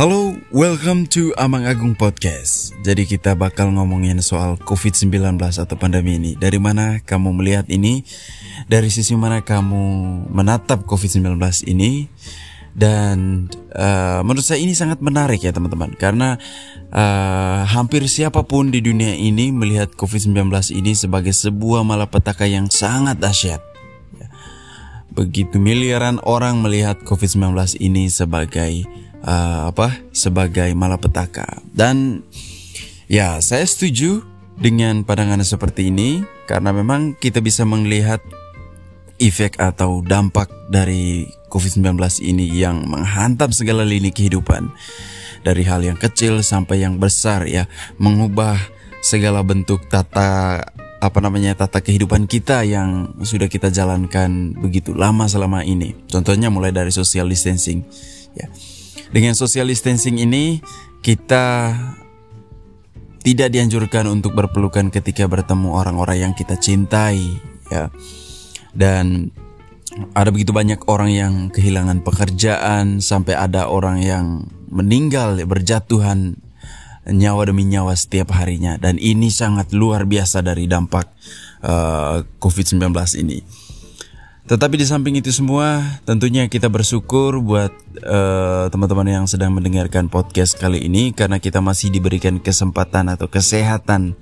Halo, welcome to Amang Agung Podcast. Jadi kita bakal ngomongin soal COVID-19 atau pandemi ini. Dari mana kamu melihat ini? Dari sisi mana kamu menatap COVID-19 ini? Dan uh, menurut saya ini sangat menarik ya teman-teman. Karena uh, hampir siapa pun di dunia ini melihat COVID-19 ini sebagai sebuah malapetaka yang sangat dahsyat. Ya. Begitu miliaran orang melihat COVID-19 ini sebagai uh, apa sebagai malapetaka. Dan ya saya setuju dengan pandangan seperti ini karena memang kita bisa melihat efek atau dampak dari COVID-19 ini yang menghantam segala lini kehidupan. Dari hal yang kecil sampai yang besar ya mengubah segala bentuk tata apa namanya tata kehidupan kita yang sudah kita jalankan begitu lama selama ini. Contohnya mulai dari social distancing ya. Dengan social distancing ini kita tidak dianjurkan untuk berpelukan ketika bertemu orang-orang yang kita cintai ya. Dan ada begitu banyak orang yang kehilangan pekerjaan sampai ada orang yang meninggal berjatuhan nyawa demi nyawa setiap harinya dan ini sangat luar biasa dari dampak uh, COVID-19 ini. Tetapi di samping itu semua, tentunya kita bersyukur buat uh, teman-teman yang sedang mendengarkan podcast kali ini karena kita masih diberikan kesempatan atau kesehatan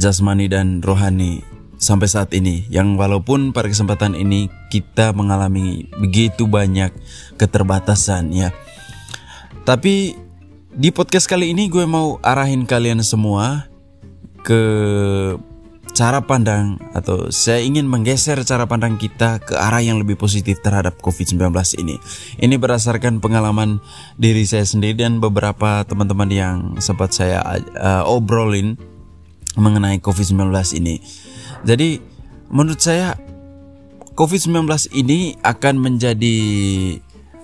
jasmani dan rohani sampai saat ini. Yang walaupun pada kesempatan ini kita mengalami begitu banyak keterbatasan ya. Tapi di podcast kali ini gue mau arahin kalian semua ke cara pandang atau saya ingin menggeser cara pandang kita ke arah yang lebih positif terhadap COVID-19 ini. Ini berdasarkan pengalaman diri saya sendiri dan beberapa teman-teman yang sempat saya uh, obrolin mengenai COVID-19 ini. Jadi menurut saya COVID-19 ini akan menjadi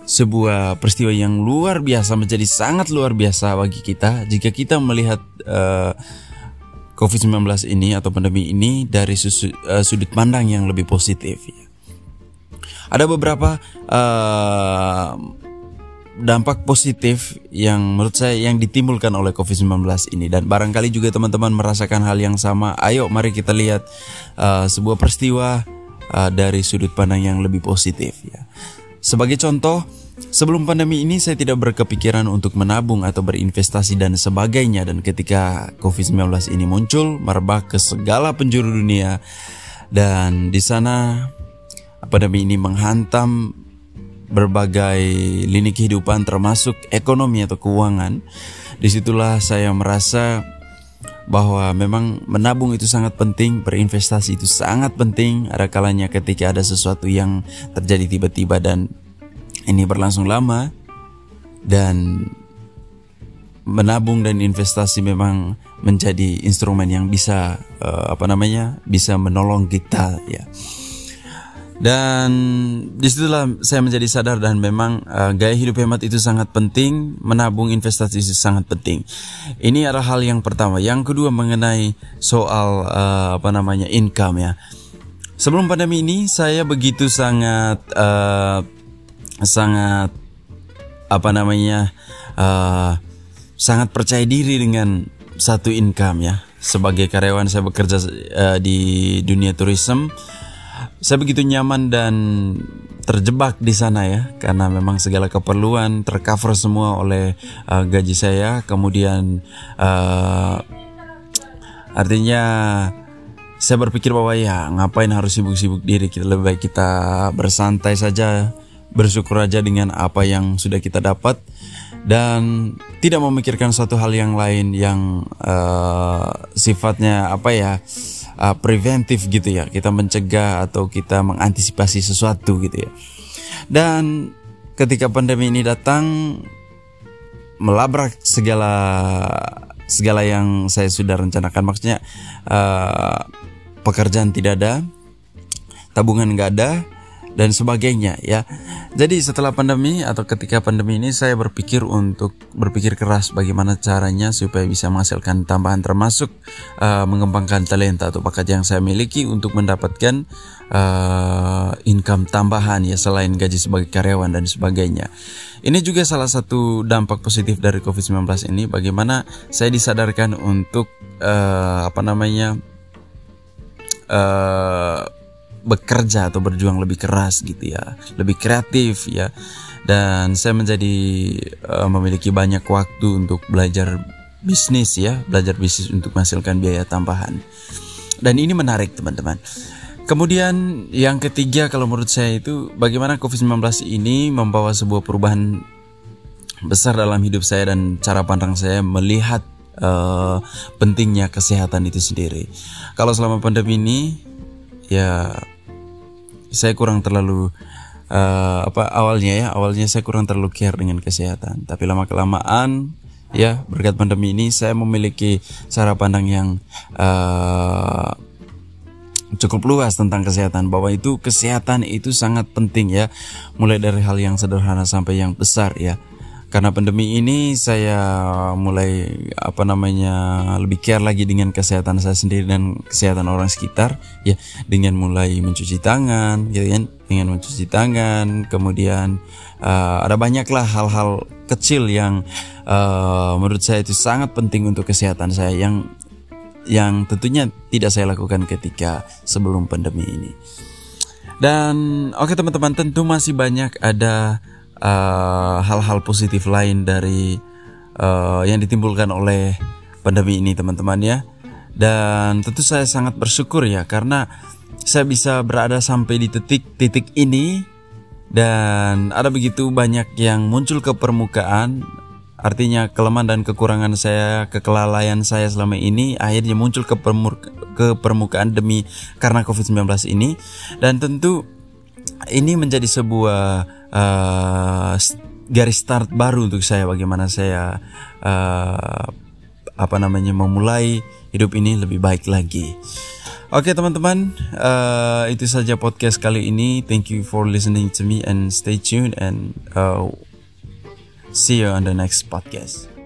sebuah peristiwa yang luar biasa menjadi sangat luar biasa bagi kita jika kita melihat uh, COVID-19 ini atau pandemi ini dari susu, uh, sudut pandang yang lebih positif. Ya. Ada beberapa uh, dampak positif yang menurut saya yang ditimbulkan oleh COVID-19 ini dan barangkali juga teman-teman merasakan hal yang sama. Ayo mari kita lihat uh, sebuah peristiwa uh, dari sudut pandang yang lebih positif ya. Sebagai contoh, Sebelum pandemi ini saya tidak berkepikiran untuk menabung atau berinvestasi dan sebagainya dan ketika COVID-19 ini muncul merebak ke segala penjuru dunia dan di sana pandemi ini menghantam berbagai lini kehidupan termasuk ekonomi atau keuangan. Di situlah saya merasa bahwa memang menabung itu sangat penting, berinvestasi itu sangat penting. Ada kalanya ketika ada sesuatu yang terjadi tiba-tiba dan ini berlangsung lama dan menabung dan investasi memang menjadi instrumen yang bisa uh, apa namanya bisa menolong kita ya. Dan di situlah saya menjadi sadar dan memang uh, gaya hidup hemat itu sangat penting menabung investasi itu sangat penting. Ini adalah hal yang pertama. Yang kedua mengenai soal uh, apa namanya income ya. Sebelum pandemi ini saya begitu sangat uh, sangat apa namanya uh, sangat percaya diri dengan satu income ya. Sebagai karyawan saya bekerja uh, di dunia tourism saya begitu nyaman dan terjebak di sana ya karena memang segala keperluan tercover semua oleh uh, gaji saya. Kemudian uh, artinya saya berpikir bahwa ya ngapain harus sibuk-sibuk diri kita lebih baik kita bersantai saja bersyukur aja dengan apa yang sudah kita dapat dan tidak memikirkan suatu hal yang lain yang uh, sifatnya apa ya uh, preventif gitu ya. Kita mencegah atau kita mengantisipasi sesuatu gitu ya. Dan ketika pandemi ini datang melabrak segala segala yang saya sudah rencanakan. Maksudnya uh, pekerjaan tidak ada tabungan nggak ada dan sebagainya ya. Jadi setelah pandemi atau ketika pandemi ini saya berpikir untuk berpikir keras bagaimana caranya supaya bisa menghasilkan tambahan termasuk uh, mengembangkan talenta atau bakat yang saya miliki untuk mendapatkan uh, income tambahan ya selain gaji sebagai karyawan dan sebagainya. Ini juga salah satu dampak positif dari COVID-19 ini bagaimana saya disadarkan untuk uh, apa namanya uh, bekerja atau berjuang lebih keras gitu ya, lebih kreatif ya. Dan saya menjadi uh, memiliki banyak waktu untuk belajar bisnis ya, belajar bisnis untuk menghasilkan biaya tambahan. Dan ini menarik teman-teman. Kemudian yang ketiga kalau menurut saya itu bagaimana COVID-19 ini membawa sebuah perubahan besar dalam hidup saya dan cara pandang saya melihat uh, pentingnya kesehatan itu sendiri. Kalau selama pandemi ini ya saya kurang terlalu uh, apa awalnya ya awalnya saya kurang terlalu care dengan kesehatan. Tapi lama kelamaan ya berkat pandemi ini saya memiliki cara pandang yang uh, cukup luas tentang kesehatan. Bahwa itu kesehatan itu sangat penting ya. Mulai dari hal yang sederhana sampai yang besar ya karena pandemi ini saya mulai apa namanya lebih care lagi dengan kesehatan saya sendiri dan kesehatan orang sekitar ya. Dengan mulai mencuci tangan gitu kan. Dengan mencuci tangan kemudian uh, ada banyaklah hal-hal kecil yang uh, menurut saya itu sangat penting untuk kesehatan saya yang yang tentunya tidak saya lakukan ketika sebelum pandemi ini. Dan oke okay, teman-teman tentu masih banyak ada hal-hal uh, positif lain dari uh, yang ditimbulkan oleh pandemi ini teman-teman ya. Dan tentu saya sangat bersyukur ya karena saya bisa berada sampai di titik-titik ini. Dan ada begitu banyak yang muncul ke permukaan. Artinya kelemahan dan kekurangan saya kekelalaian saya selama ini akhirnya muncul ke, ke permukaan demi karena COVID-19 ini. Dan tentu ini menjadi sebuah uh, garis start baru untuk saya bagaimana saya uh, apa namanya memulai hidup ini lebih baik lagi. Oke okay, teman-teman, uh, itu saja podcast kali ini. Thank you for listening to me and stay tuned and uh, see you on the next podcast.